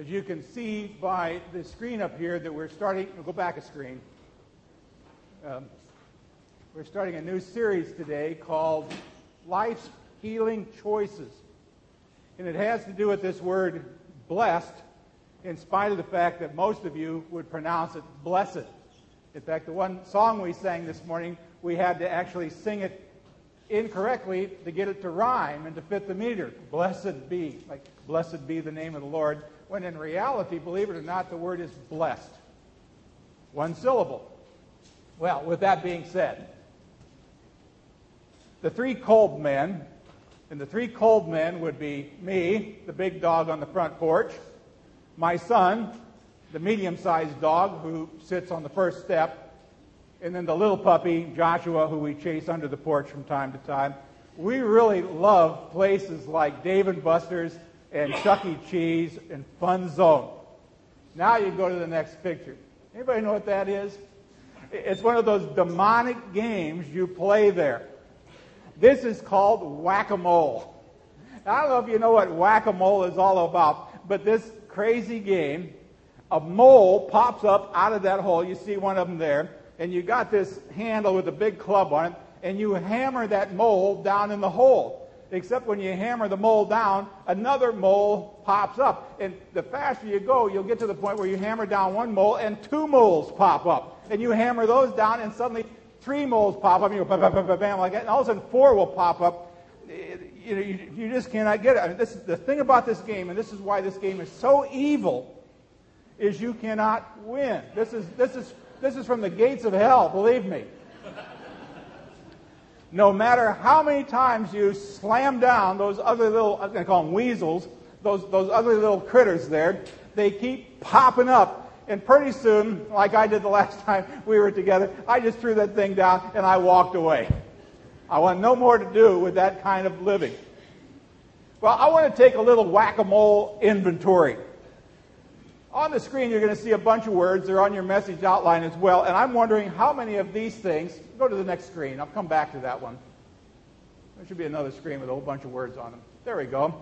As you can see by the screen up here, that we're starting, we'll go back a screen. Um, we're starting a new series today called Life's Healing Choices. And it has to do with this word blessed, in spite of the fact that most of you would pronounce it blessed. In fact, the one song we sang this morning, we had to actually sing it incorrectly to get it to rhyme and to fit the meter. Blessed be, like blessed be the name of the Lord, when in reality, believe it or not, the word is blessed. One syllable. Well, with that being said, the three cold men, and the three cold men would be me, the big dog on the front porch, my son, the medium sized dog who sits on the first step, and then the little puppy, Joshua, who we chase under the porch from time to time. We really love places like Dave and Buster's and Chuck E. Cheese and Fun Zone. Now you go to the next picture. Anybody know what that is? It's one of those demonic games you play there. This is called whack-a-mole. I don't know if you know what whack-a-mole is all about, but this crazy game, a mole pops up out of that hole. You see one of them there and you got this handle with a big club on it, and you hammer that mole down in the hole. Except when you hammer the mole down, another mole pops up. And the faster you go, you'll get to the point where you hammer down one mole and two moles pop up. And you hammer those down, and suddenly three moles pop up, and you go bam, bam, bam, bam, like that, and all of a sudden four will pop up. Eh, you, know, you, you just cannot get it. I mean, this, the thing about this game, and this is why this game is so evil, is you cannot win. This is, this is this is from the gates of hell, believe me. No matter how many times you slam down those ugly little, I'm going to call them weasels, those, those ugly little critters there, they keep popping up. And pretty soon, like I did the last time we were together, I just threw that thing down and I walked away. I want no more to do with that kind of living. Well, I want to take a little whack a mole inventory. On the screen, you're going to see a bunch of words. They're on your message outline as well. And I'm wondering how many of these things, go to the next screen. I'll come back to that one. There should be another screen with a whole bunch of words on them. There we go.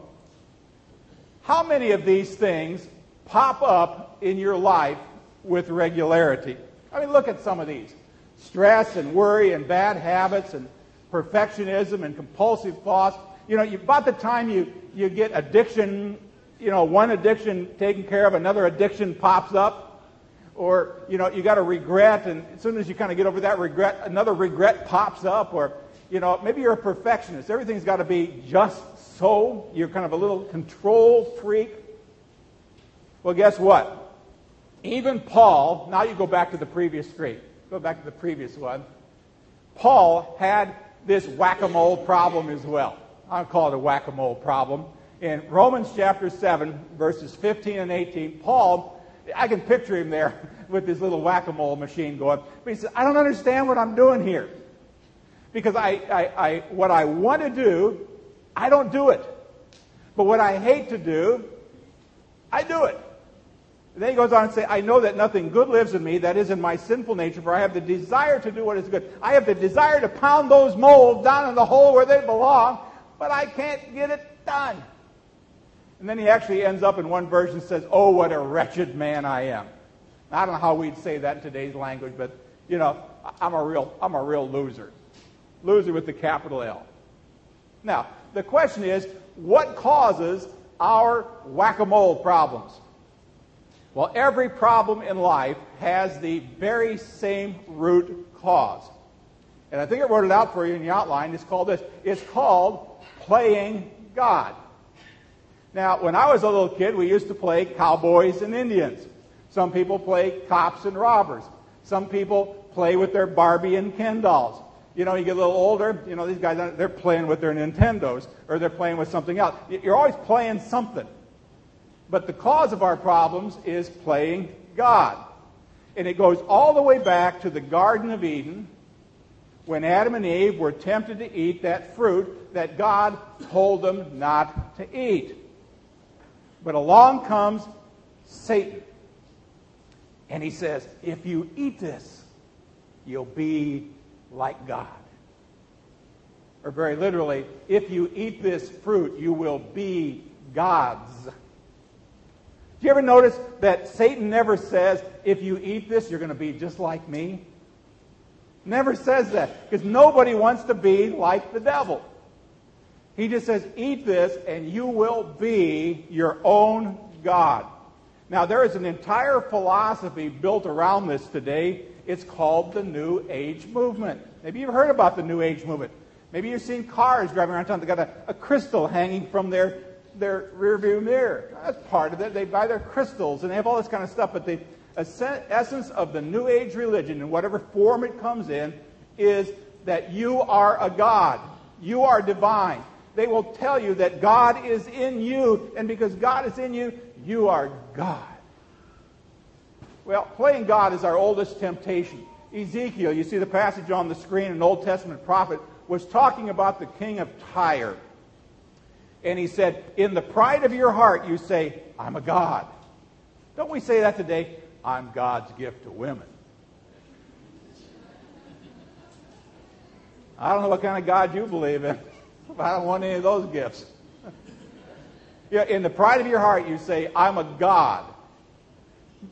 How many of these things pop up in your life with regularity? I mean, look at some of these stress and worry and bad habits and perfectionism and compulsive thoughts. You know, you, about the time you, you get addiction you know, one addiction taken care of, another addiction pops up. Or, you know, you got a regret, and as soon as you kind of get over that regret, another regret pops up. Or, you know, maybe you're a perfectionist. Everything's got to be just so. You're kind of a little control freak. Well, guess what? Even Paul, now you go back to the previous screen. Go back to the previous one. Paul had this whack a mole problem as well. I'll call it a whack a mole problem in Romans chapter 7, verses 15 and 18, Paul, I can picture him there with his little whack a mole machine going. But he says, I don't understand what I'm doing here. Because I, I, I, what I want to do, I don't do it. But what I hate to do, I do it. And then he goes on and say, I know that nothing good lives in me, that is in my sinful nature, for I have the desire to do what is good. I have the desire to pound those moles down in the hole where they belong, but I can't get it done. And then he actually ends up in one version says, Oh, what a wretched man I am. I don't know how we'd say that in today's language, but you know, I'm a real, I'm a real loser. Loser with the capital L. Now, the question is, what causes our whack-a-mole problems? Well, every problem in life has the very same root cause. And I think I wrote it out for you in the outline. It's called this. It's called playing God. Now, when I was a little kid, we used to play cowboys and Indians. Some people play cops and robbers. Some people play with their Barbie and Ken dolls. You know, you get a little older, you know, these guys, they're playing with their Nintendos or they're playing with something else. You're always playing something. But the cause of our problems is playing God. And it goes all the way back to the Garden of Eden when Adam and Eve were tempted to eat that fruit that God told them not to eat. But along comes Satan. And he says, if you eat this, you'll be like God. Or very literally, if you eat this fruit, you will be gods. Do you ever notice that Satan never says, if you eat this, you're going to be just like me? Never says that because nobody wants to be like the devil. He just says, eat this and you will be your own God. Now, there is an entire philosophy built around this today. It's called the New Age movement. Maybe you've heard about the New Age movement. Maybe you've seen cars driving around town. They've got a, a crystal hanging from their, their rearview mirror. That's part of it. They buy their crystals and they have all this kind of stuff. But the essence of the New Age religion, in whatever form it comes in, is that you are a God. You are divine. They will tell you that God is in you, and because God is in you, you are God. Well, playing God is our oldest temptation. Ezekiel, you see the passage on the screen, an Old Testament prophet, was talking about the king of Tyre. And he said, In the pride of your heart, you say, I'm a God. Don't we say that today? I'm God's gift to women. I don't know what kind of God you believe in. I don't want any of those gifts. yeah, in the pride of your heart, you say, I'm a God.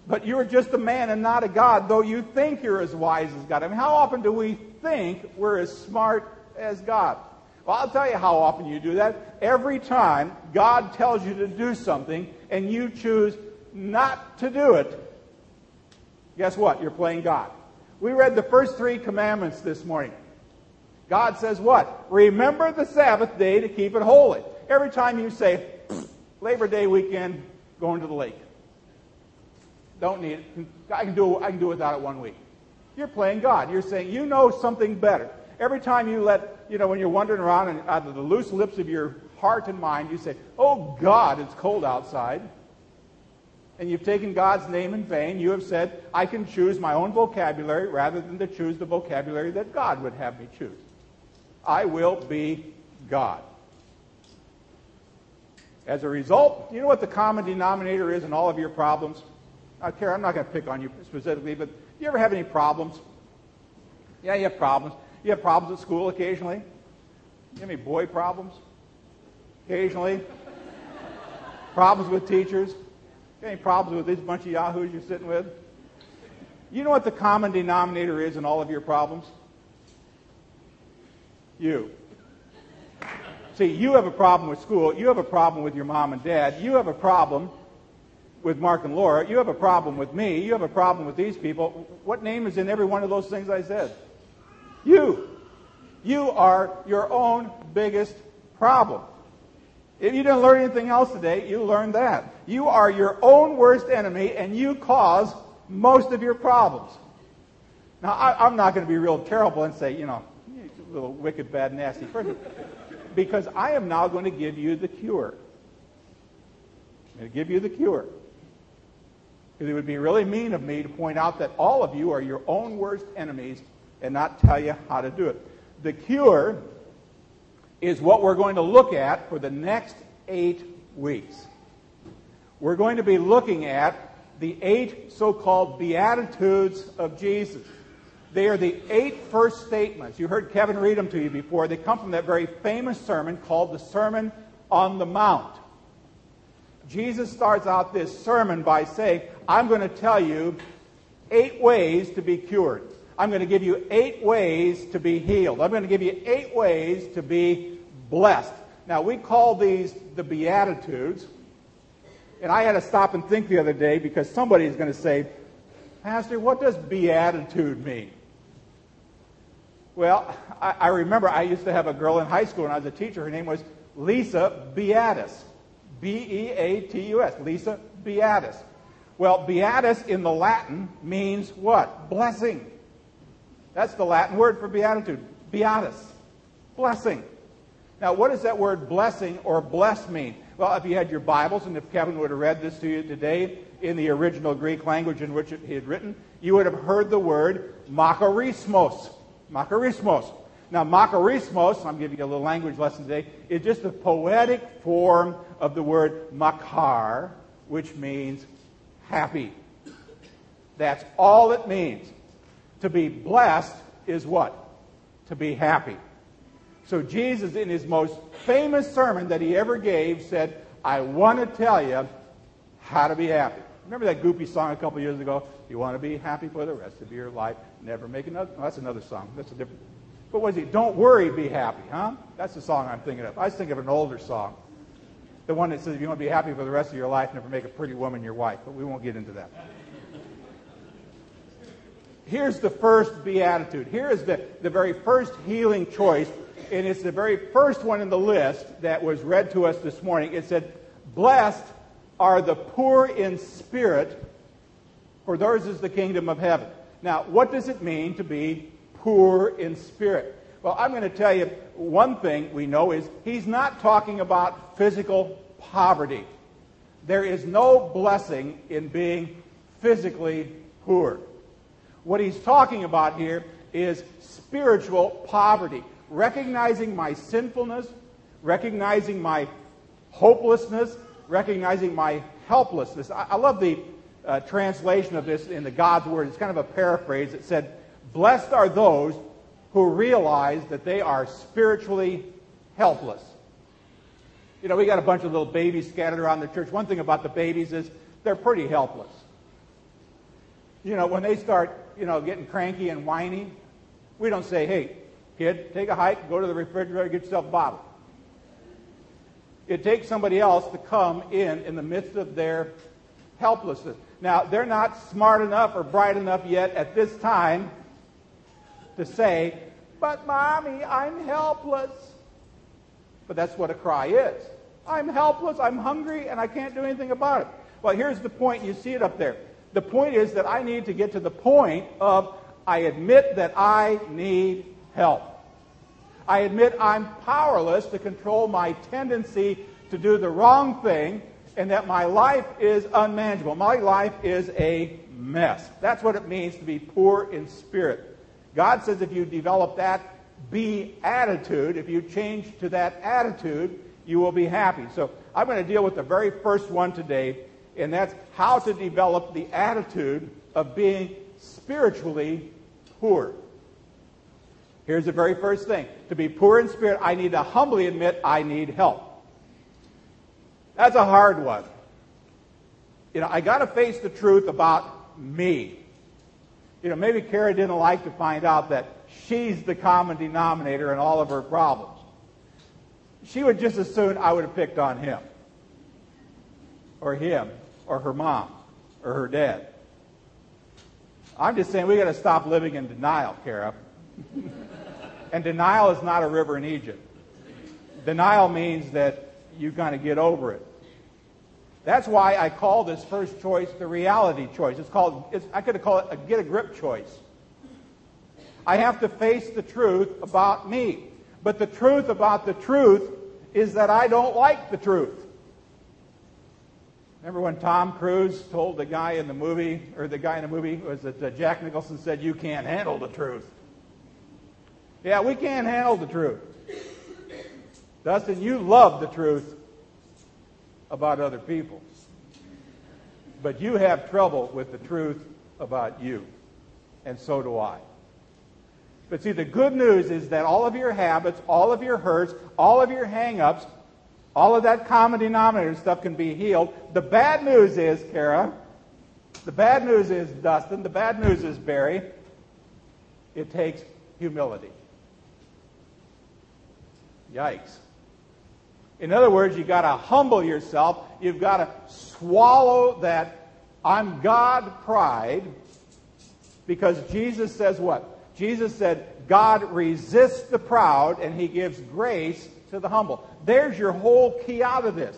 But you're just a man and not a God, though you think you're as wise as God. I mean, how often do we think we're as smart as God? Well, I'll tell you how often you do that. Every time God tells you to do something and you choose not to do it, guess what? You're playing God. We read the first three commandments this morning. God says what? Remember the Sabbath day to keep it holy. Every time you say, Labor Day weekend, going to the lake. Don't need it. I can do, I can do without it one week. You're playing God. You're saying you know something better. Every time you let, you know, when you're wandering around and out of the loose lips of your heart and mind, you say, Oh God, it's cold outside. And you've taken God's name in vain. You have said, I can choose my own vocabulary rather than to choose the vocabulary that God would have me choose. I will be God. As a result, you know what the common denominator is in all of your problems? I care, I'm not going to pick on you specifically, but do you ever have any problems? Yeah, you have problems. You have problems at school occasionally? You have any boy problems? Occasionally? problems with teachers? Any problems with this bunch of yahoos you're sitting with? You know what the common denominator is in all of your problems? You. See, you have a problem with school. You have a problem with your mom and dad. You have a problem with Mark and Laura. You have a problem with me. You have a problem with these people. What name is in every one of those things I said? You. You are your own biggest problem. If you didn't learn anything else today, you learned that. You are your own worst enemy and you cause most of your problems. Now, I, am not going to be real terrible and say, you know, little wicked, bad, nasty person. because I am now going to give you the cure. I'm going to give you the cure. Because it would be really mean of me to point out that all of you are your own worst enemies and not tell you how to do it. The cure is what we're going to look at for the next eight weeks. We're going to be looking at the eight so called Beatitudes of Jesus. They are the eight first statements. You heard Kevin read them to you before. They come from that very famous sermon called the Sermon on the Mount. Jesus starts out this sermon by saying, I'm going to tell you eight ways to be cured. I'm going to give you eight ways to be healed. I'm going to give you eight ways to be blessed. Now, we call these the Beatitudes. And I had to stop and think the other day because somebody is going to say, Pastor, what does beatitude mean? Well, I, I, remember I used to have a girl in high school when I was a teacher. Her name was Lisa Beatus. B E A T U S. Lisa Beatus. Well, Beatus in the Latin means what? Blessing. That's the Latin word for beatitude. Beatus. Blessing. Now, what does that word blessing or bless mean? Well, if you had your Bibles, and if Kevin would have read this to you today in the original Greek language in which he had written, you would have heard the word makarismos. Makarismos. Now, makarismos, I'm giving you a little language lesson today, is just a poetic form of the word makar, which means happy. That's all it means. To be blessed is what? To be happy. So Jesus, in his most famous sermon that he ever gave, said, I want to tell you how to be happy. Remember that goopy song a couple years ago? You want to be happy for the rest of your life. Never make another. No, that's another song. That's a different. But what is it? Don't worry, be happy, huh? That's the song I'm thinking of. I was thinking of an older song. The one that says, if you want to be happy for the rest of your life, never make a pretty woman your wife. But we won't get into that. Here's the first beatitude. Here is the, the very first healing choice, and it's the very first one in the list that was read to us this morning. It said, Blessed are the poor in spirit, for theirs is the kingdom of heaven. Now, what does it mean to be poor in spirit? Well, I'm going to tell you one thing we know is he's not talking about physical poverty. There is no blessing in being physically poor. What he's talking about here is spiritual poverty, recognizing my sinfulness, recognizing my hopelessness, recognizing my helplessness. I, I love the uh, translation of this in the God's Word. It's kind of a paraphrase. It said, Blessed are those who realize that they are spiritually helpless. You know, we got a bunch of little babies scattered around the church. One thing about the babies is they're pretty helpless. You know, when they start, you know, getting cranky and whiny, we don't say, hey, kid, take a hike, go to the refrigerator, get yourself a bottle. It takes somebody else to come in in the midst of their helplessness. Now, they're not smart enough or bright enough yet at this time to say, but mommy, I'm helpless. But that's what a cry is. I'm helpless, I'm hungry, and I can't do anything about it. Well, here's the point. You see it up there. The point is that I need to get to the point of I admit that I need help. I admit I'm powerless to control my tendency to do the wrong thing and that my life is unmanageable. My life is a mess. That's what it means to be poor in spirit. God says if you develop that be attitude, if you change to that attitude, you will be happy. So I'm going to deal with the very first one today, and that's how to develop the attitude of being spiritually poor. Here's the very first thing. To be poor in spirit, I need to humbly admit I need help. That's a hard one. You know, I got to face the truth about me. You know, maybe Kara didn't like to find out that she's the common denominator in all of her problems. She would just as soon I would have picked on him, or him, or her mom, or her dad. I'm just saying we got to stop living in denial, Kara. and denial is not a river in Egypt. Denial means that you kind to get over it. That's why I call this first choice the reality choice. It's called, it's, I could have called it a get a grip choice. I have to face the truth about me. But the truth about the truth is that I don't like the truth. Remember when Tom Cruise told the guy in the movie, or the guy in the movie, was it uh, Jack Nicholson said, You can't handle the truth. Yeah, we can't handle the truth. Dustin, you love the truth about other people. But you have trouble with the truth about you. And so do I. But see, the good news is that all of your habits, all of your hurts, all of your hang-ups, all of that common denominator stuff can be healed. The bad news is, Kara, the bad news is, Dustin, the bad news is, Barry, it takes humility. Yikes. In other words, you've got to humble yourself. You've got to swallow that I'm God pride because Jesus says what? Jesus said, God resists the proud and he gives grace to the humble. There's your whole key out of this.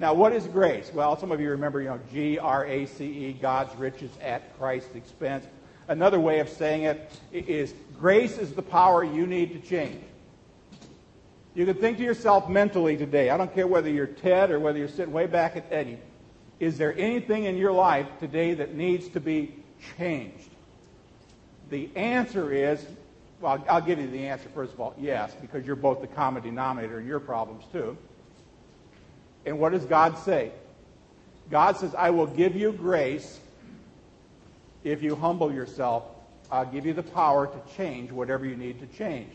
Now, what is grace? Well, some of you remember, you know, G R A C E, God's riches at Christ's expense. Another way of saying it is grace is the power you need to change. You can think to yourself mentally today, I don't care whether you're Ted or whether you're sitting way back at Eddie, is there anything in your life today that needs to be changed? The answer is, well, I'll give you the answer first of all, yes, because you're both the common denominator in your problems too. And what does God say? God says, I will give you grace if you humble yourself. I'll give you the power to change whatever you need to change.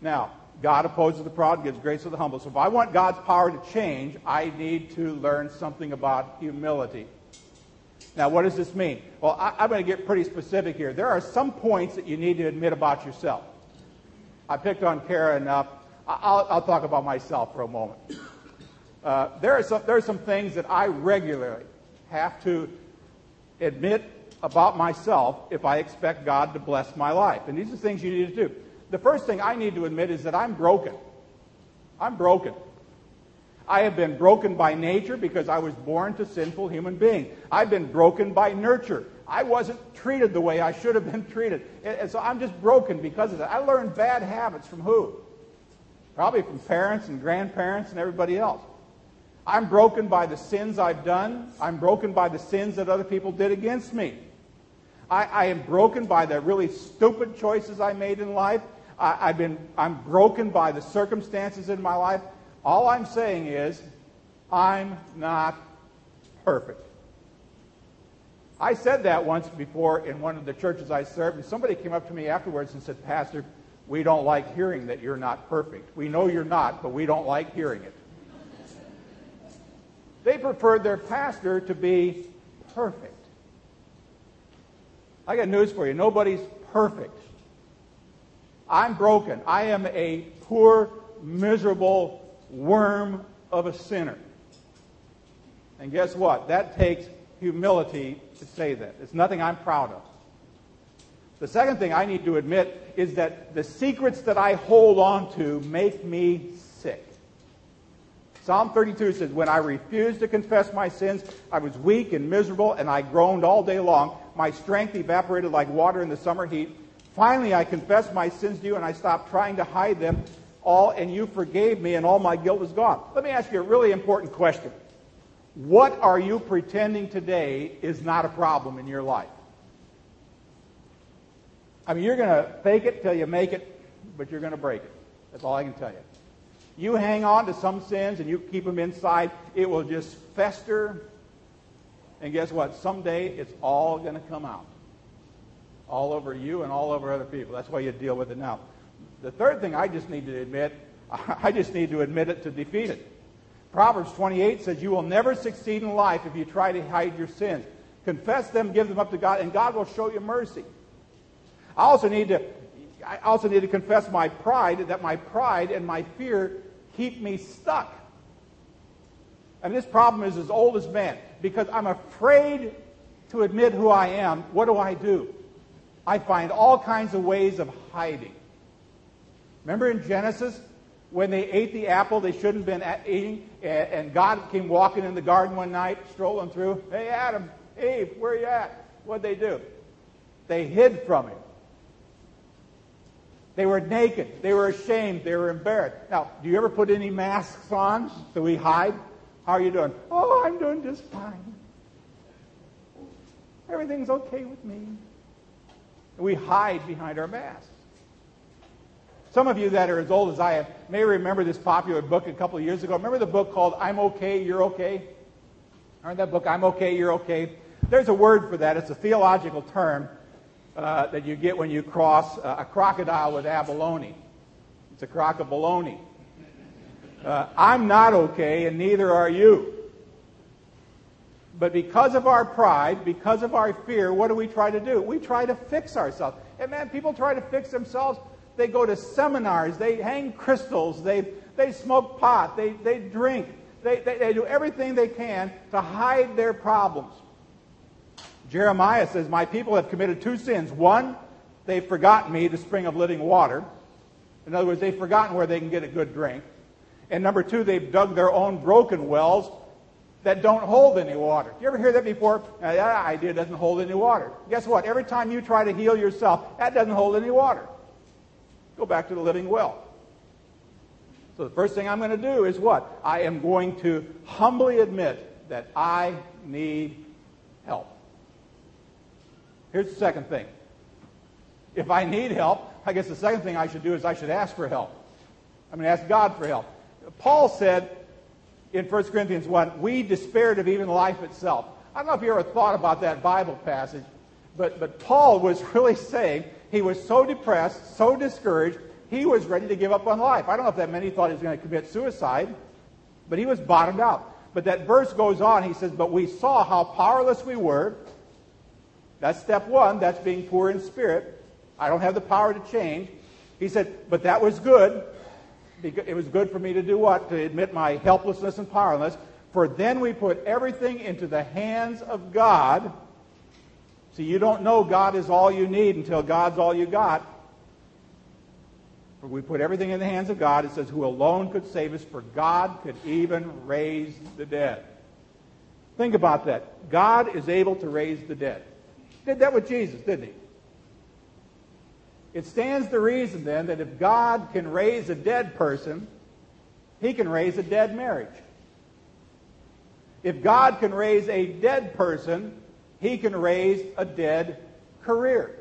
Now, God opposes the proud and gives grace to the humble. So if I want God's power to change, I need to learn something about humility. Now, what does this mean? Well, I, am going to get pretty specific here. There are some points that you need to admit about yourself. I picked on Kara enough. I'll, I'll talk about myself for a moment. Uh, there, are some, there are some things that I regularly have to admit about myself if I expect God to bless my life. And these are things you need to do. The first thing I need to admit is that I'm broken. I'm broken. I have been broken by nature because I was born to sinful human being. I've been broken by nurture. I wasn't treated the way I should have been treated. And so I'm just broken because of that. I learned bad habits from who? Probably from parents and grandparents and everybody else. I'm broken by the sins I've done. I'm broken by the sins that other people did against me. I, I am broken by the really stupid choices I made in life. I, I've been, I'm broken by the circumstances in my life. All I'm saying is, I'm not perfect. I said that once before in one of the churches I served, and somebody came up to me afterwards and said, Pastor, we don't like hearing that you're not perfect. We know you're not, but we don't like hearing it. They preferred their pastor to be perfect. I got news for you. Nobody's perfect. I'm broken. I am a poor, miserable worm of a sinner. And guess what? That takes humility to say that. It's nothing I'm proud of. The second thing I need to admit is that the secrets that I hold on to make me sick. Psalm 32 says, When I refused to confess my sins, I was weak and miserable, and I groaned all day long. My strength evaporated like water in the summer heat. Finally, I confessed my sins to you, and I stopped trying to hide them all, and you forgave me, and all my guilt was gone. Let me ask you a really important question. What are you pretending today is not a problem in your life? I mean, you're going to fake it till you make it, but you're going to break it. That's all I can tell you. You hang on to some sins and you keep them inside, it will just fester. And guess what? Someday it's all going to come out. All over you and all over other people. That's why you deal with it now. The third thing I just need to admit, I just need to admit it to defeat it. Proverbs 28 says, You will never succeed in life if you try to hide your sins. Confess them, give them up to God, and God will show you mercy. I also need to, I also need to confess my pride, that my pride and my fear keep me stuck. And this problem is as old as man because I'm afraid to admit who I am. What do I do? I find all kinds of ways of hiding. Remember in Genesis when they ate the apple they shouldn't have been eating, and God came walking in the garden one night, strolling through. Hey, Adam, Eve, where are you at? What'd they do? They hid from him. They were naked. They were ashamed. They were embarrassed. Now, do you ever put any masks on so we hide? How are you doing? Oh, I'm doing just fine. Everything's okay with me. We hide behind our masks. Some of you that are as old as I am may remember this popular book a couple of years ago. Remember the book called I'm Okay, You're Okay? Remember that book, I'm Okay, You're Okay? There's a word for that. It's a theological term uh, that you get when you cross uh, a crocodile with abalone. It's a crocodile. Uh, I'm not okay, and neither are you. But because of our pride, because of our fear, what do we try to do? We try to fix ourselves. And man, people try to fix themselves they go to seminars. They hang crystals. They, they smoke pot. They, they drink. They, they, they do everything they can to hide their problems. Jeremiah says, My people have committed two sins. One, they've forgotten me, the spring of living water. In other words, they've forgotten where they can get a good drink. And number two, they've dug their own broken wells that don't hold any water. You ever hear that before? That idea doesn't hold any water. Guess what? Every time you try to heal yourself, that doesn't hold any water. Go back to the living well. So the first thing I'm going to do is what? I am going to humbly admit that I need help. Here's the second thing. If I need help, I guess the second thing I should do is I should ask for help. I'm going to ask God for help. Paul said in 1 Corinthians 1, we despaired of even life itself. I don't know if you ever thought about that Bible passage, but, but Paul was really saying he was so depressed, so discouraged, he was ready to give up on life. I don't know if that many thought he was going to commit suicide, but he was bottomed out. But that verse goes on. He says, But we saw how powerless we were. That's step one. That's being poor in spirit. I don't have the power to change. He said, But that was good. It was good for me to do what? To admit my helplessness and powerlessness. For then we put everything into the hands of God. See, you don't know God is all you need until God's all you got. For we put everything in the hands of God. It says, who alone could save us, for God could even raise the dead. Think about that. God is able to raise the dead. Did that with Jesus, didn't he? It stands to reason then that if God can raise a dead person, he can raise a dead marriage. If God can raise a dead person, he can raise a dead career.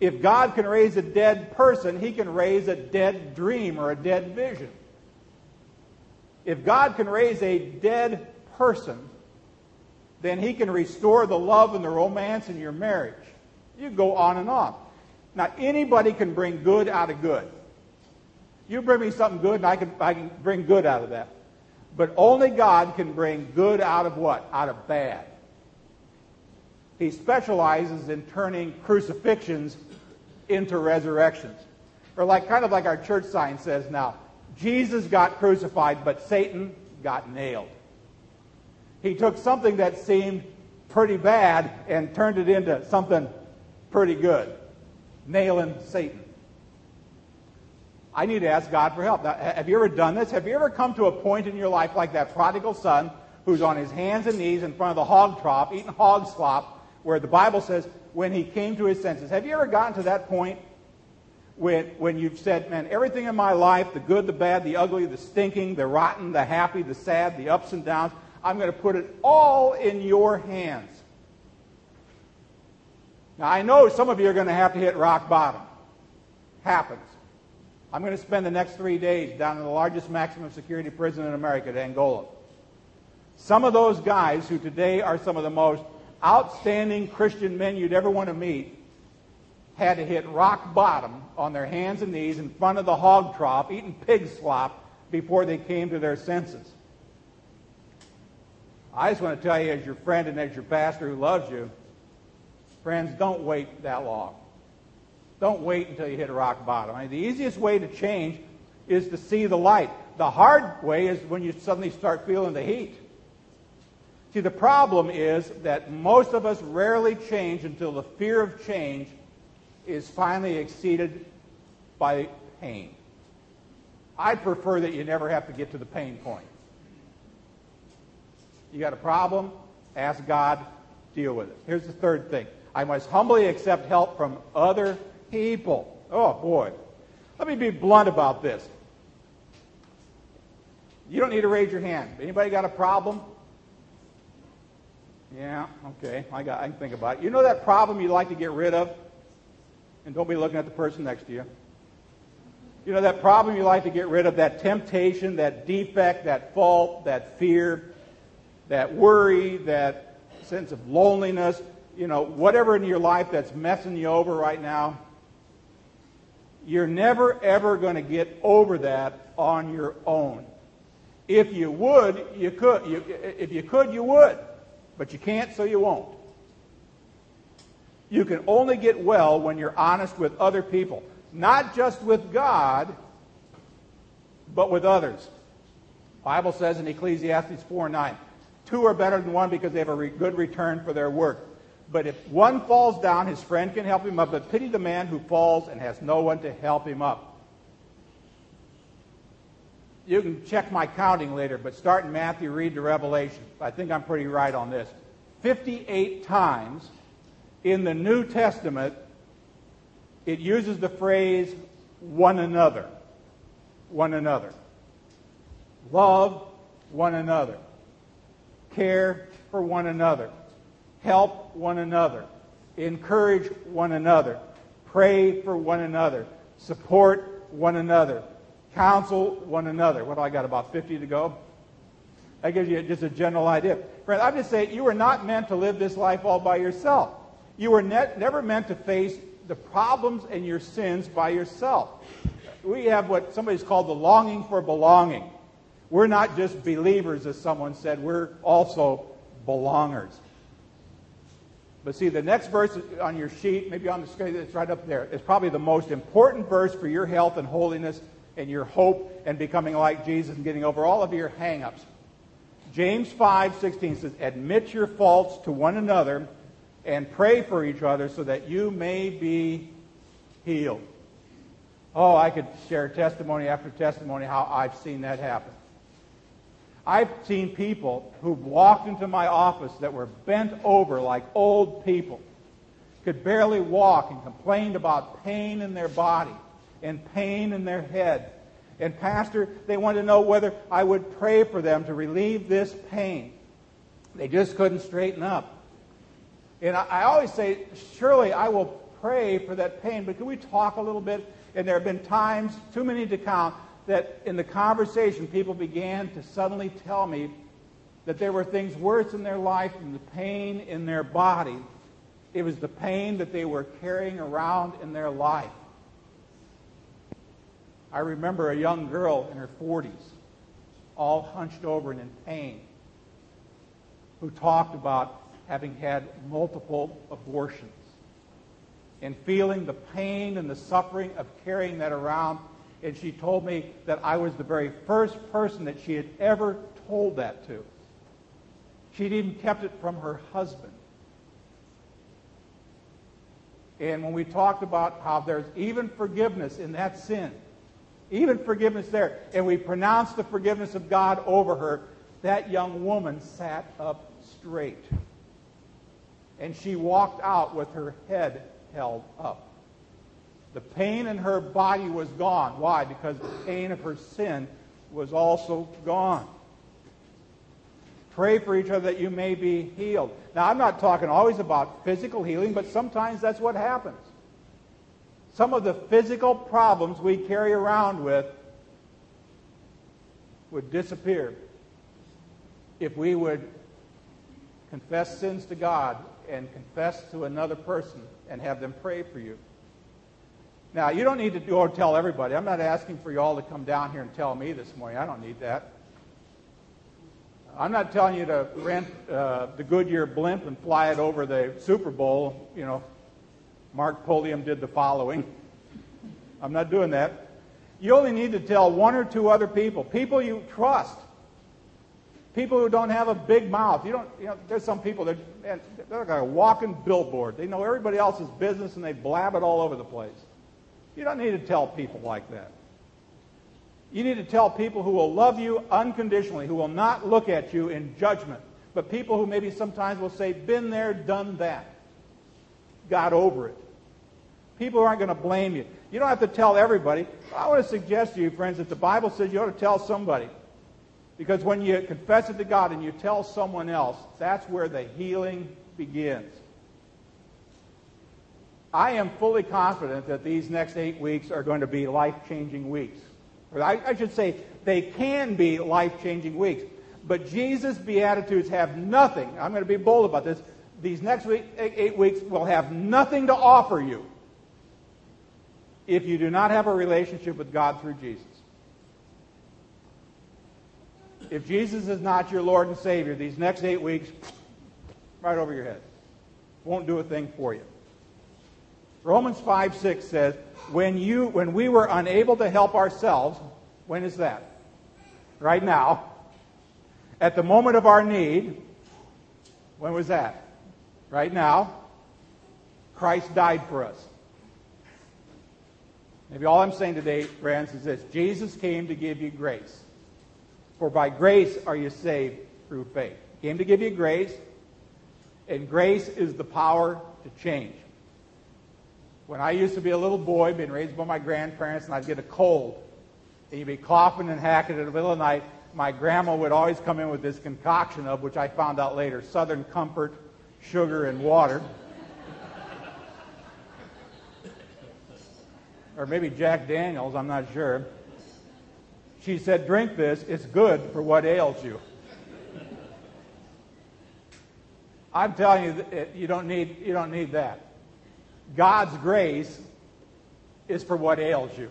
If God can raise a dead person, he can raise a dead dream or a dead vision. If God can raise a dead person, then he can restore the love and the romance in your marriage. You go on and on. Now, anybody can bring good out of good. You bring me something good, and I can, I can bring good out of that. But only God can bring good out of what? Out of bad. He specializes in turning crucifixions into resurrections. Or like kind of like our church sign says now, Jesus got crucified, but Satan got nailed. He took something that seemed pretty bad and turned it into something pretty good. Nailing Satan. I need to ask God for help. Now, have you ever done this? Have you ever come to a point in your life like that prodigal son who's on his hands and knees in front of the hog trough eating hog slop where the Bible says when he came to his senses. Have you ever gotten to that point when, when you've said, man, everything in my life, the good, the bad, the ugly, the stinking, the rotten, the happy, the sad, the ups and downs, I'm going to put it all in your hands. Now, I know some of you are going to have to hit rock bottom. Happens. I'm going to spend the next three days down in the largest maximum security prison in America, at Angola. Some of those guys who today are some of the most outstanding Christian men you'd ever want to meet had to hit rock bottom on their hands and knees in front of the hog trough, eating pig slop, before they came to their senses. I just want to tell you, as your friend and as your pastor who loves you, friends, don't wait that long. Don't wait until you hit a rock bottom. I mean, the easiest way to change is to see the light. The hard way is when you suddenly start feeling the heat. See, the problem is that most of us rarely change until the fear of change is finally exceeded by pain. I'd prefer that you never have to get to the pain point. You got a problem? Ask God, deal with it. Here's the third thing I must humbly accept help from other people. Oh, boy. Let me be blunt about this. You don't need to raise your hand. Anybody got a problem? Yeah, okay. I got I can think about it. You know that problem you'd like to get rid of? And don't be looking at the person next to you. You know that problem you like to get rid of, that temptation, that defect, that fault, that fear, that worry, that sense of loneliness, you know, whatever in your life that's messing you over right now. You're never ever going to get over that on your own. If you would, you could. You, if you could, you would. But you can't, so you won't. You can only get well when you're honest with other people. Not just with God, but with others. The Bible says in Ecclesiastes 4 9, two are better than one because they have a re- good return for their work. But if one falls down, his friend can help him up. But pity the man who falls and has no one to help him up. You can check my counting later, but start in Matthew, read to Revelation. I think I'm pretty right on this. 58 times in the New Testament, it uses the phrase one another. One another. Love one another. Care for one another. Help one another. Encourage one another. Pray for one another. Support one another counsel one another. What do I got? About 50 to go? That gives you just a general idea. Friend, I'm just saying you were not meant to live this life all by yourself. You were ne- never meant to face the problems and your sins by yourself. We have what somebody's called the longing for belonging. We're not just believers, as someone said, we're also belongers. But see, the next verse on your sheet, maybe on the screen, it's right up there, is probably the most important verse for your health and holiness and your hope and becoming like Jesus and getting over all of your hang-ups. James 5:16 says, "Admit your faults to one another and pray for each other so that you may be healed." Oh, I could share testimony after testimony how I've seen that happen. I've seen people who walked into my office that were bent over like old people, could barely walk, and complained about pain in their body and pain in their head. And, Pastor, they wanted to know whether I would pray for them to relieve this pain. They just couldn't straighten up. And I, I always say, surely I will pray for that pain, but can we talk a little bit? And there have been times, too many to count, that in the conversation, people began to suddenly tell me that there were things worse in their life than the pain in their body. It was the pain that they were carrying around in their life. I remember a young girl in her 40s, all hunched over and in pain, who talked about having had multiple abortions and feeling the pain and the suffering of carrying that around and she told me that I was the very first person that she had ever told that to. She'd even kept it from her husband. And when we talked about how there's even forgiveness in that sin, even forgiveness there, and we pronounced the forgiveness of God over her, that young woman sat up straight. And she walked out with her head held up. The pain in her body was gone. Why? Because the pain of her sin was also gone. Pray for each other that you may be healed. Now, I'm not talking always about physical healing, but sometimes that's what happens. Some of the physical problems we carry around with would disappear if we would confess sins to God and confess to another person and have them pray for you. Now, you don't need to go tell everybody. I'm not asking for you all to come down here and tell me this morning. I don't need that. I'm not telling you to rent uh, the Goodyear blimp and fly it over the Super Bowl. You know, Mark Pulliam did the following. I'm not doing that. You only need to tell one or two other people, people you trust, people who don't have a big mouth. You don't. You know, there's some people that they're like a walking billboard. They know everybody else's business and they blab it all over the place. You don't need to tell people like that. You need to tell people who will love you unconditionally, who will not look at you in judgment, but people who maybe sometimes will say, been there, done that, got over it. People who aren't going to blame you. You don't have to tell everybody. I want to suggest to you, friends, that the Bible says you ought to tell somebody. Because when you confess it to God and you tell someone else, that's where the healing begins. I am fully confident that these next eight weeks are going to be life changing weeks. I, I should say, they can be life changing weeks. But Jesus' Beatitudes have nothing, I'm going to be bold about this, these next week, eight weeks will have nothing to offer you if you do not have a relationship with God through Jesus. If Jesus is not your Lord and Savior, these next eight weeks, right over your head. Won't do a thing for you. Romans 5 6 says, when, you, when we were unable to help ourselves, when is that? Right now. At the moment of our need, when was that? Right now. Christ died for us. Maybe all I'm saying today, friends, is this Jesus came to give you grace. For by grace are you saved through faith. He came to give you grace, and grace is the power to change. When I used to be a little boy, being raised by my grandparents, and I'd get a cold, and you'd be coughing and hacking in the middle of the night, my grandma would always come in with this concoction of, which I found out later, Southern Comfort, sugar, and water. or maybe Jack Daniels, I'm not sure. She said, Drink this, it's good for what ails you. I'm telling you, you don't need, you don't need that. God's grace is for what ails you.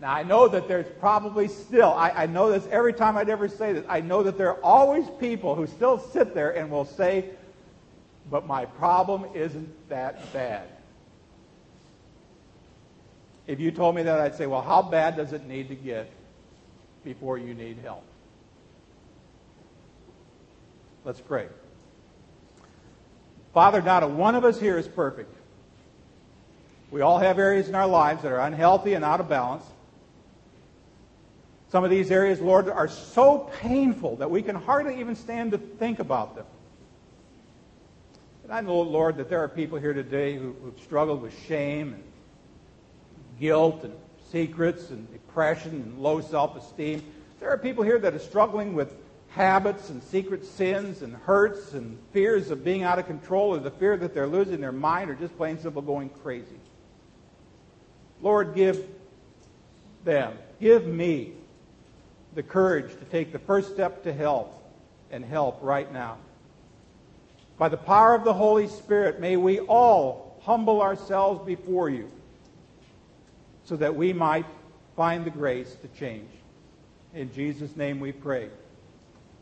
Now, I know that there's probably still, I, I, know this every time I'd ever say this, I know that there are always people who still sit there and will say, but my problem isn't that bad. If you told me that, I'd say, well, how bad does it need to get before you need help? Let's pray. Father, not a one of us here is perfect. We all have areas in our lives that are unhealthy and out of balance. Some of these areas, Lord, are so painful that we can hardly even stand to think about them. And I know, Lord, that there are people here today who, who've struggled with shame and guilt and secrets and depression and low self esteem. There are people here that are struggling with habits and secret sins and hurts and fears of being out of control or the fear that they're losing their mind or just plain simple going crazy. Lord, give them, give me the courage to take the first step to help and help right now. By the power of the Holy Spirit, may we all humble ourselves before you so that we might find the grace to change. In Jesus' name we pray.